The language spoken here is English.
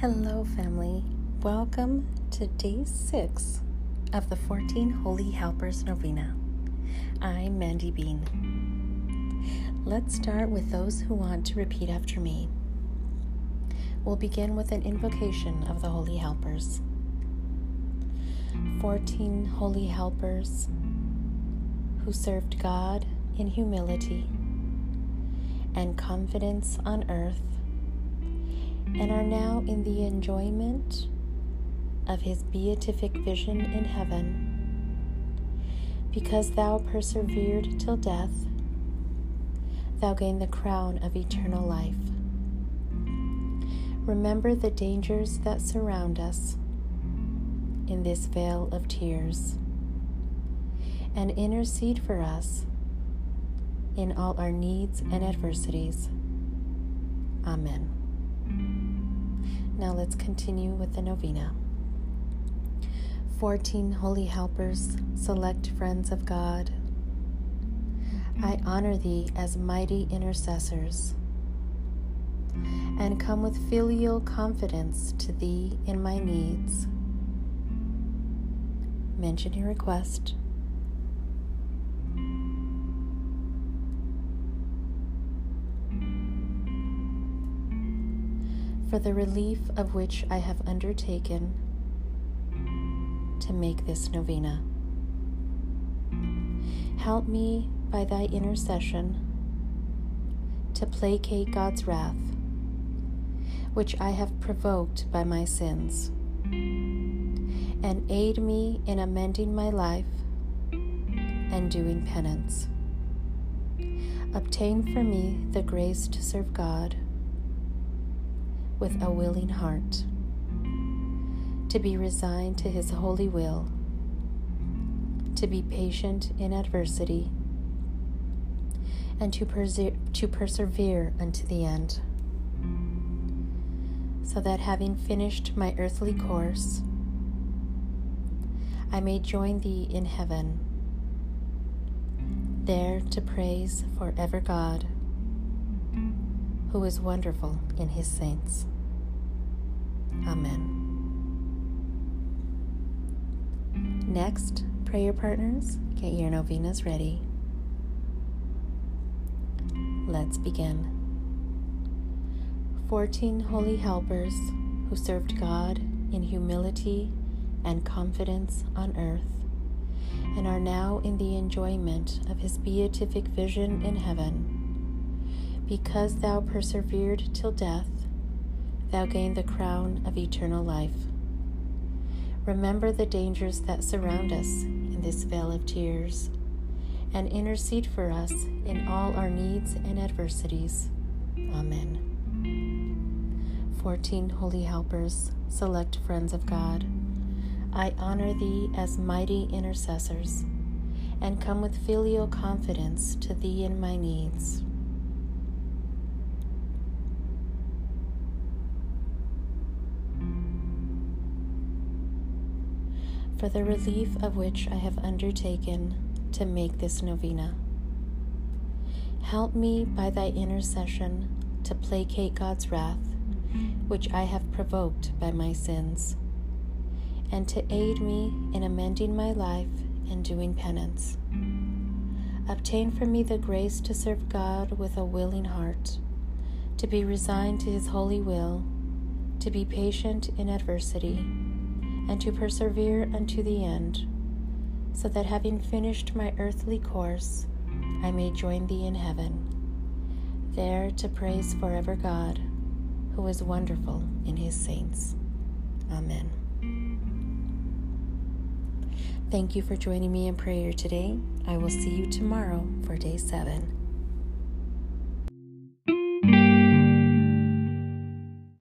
Hello, family. Welcome to day six of the 14 Holy Helpers Novena. I'm Mandy Bean. Let's start with those who want to repeat after me. We'll begin with an invocation of the Holy Helpers. 14 Holy Helpers who served God in humility and confidence on earth and are now in the enjoyment of his beatific vision in heaven. Because thou persevered till death, thou gained the crown of eternal life. Remember the dangers that surround us in this vale of tears, and intercede for us in all our needs and adversities. Amen. Now let's continue with the novena. 14 holy helpers, select friends of God. I honor thee as mighty intercessors and come with filial confidence to thee in my needs. Mention your request for the relief of which I have undertaken to make this novena. Help me by thy intercession to placate God's wrath, which I have provoked by my sins, and aid me in amending my life and doing penance. Obtain for me the grace to serve God with a willing heart, to be resigned to His holy will, to be patient in adversity, and to, perse- to persevere unto the end, so that having finished my earthly course, I may join Thee in heaven, there to praise forever God who is wonderful in his saints. Next, prayer partners, get your novenas ready. Let's begin. 14 holy helpers who served God in humility and confidence on earth and are now in the enjoyment of his beatific vision in heaven because thou persevered till death, thou gained the crown of eternal life. Remember the dangers that surround us in this vale of tears, and intercede for us in all our needs and adversities. Amen. 14 Holy Helpers, select friends of God, I honor thee as mighty intercessors, and come with filial confidence to thee in my needs. For the relief of which I have undertaken to make this novena. Help me by thy intercession to placate God's wrath, which I have provoked by my sins, and to aid me in amending my life and doing penance. Obtain for me the grace to serve God with a willing heart, to be resigned to his holy will, to be patient in adversity and to persevere unto the end, so that having finished my earthly course, I may join thee in heaven, there to praise forever God, who is wonderful in his saints. Amen. Thank you for joining me in prayer today. I will see you tomorrow for day seven.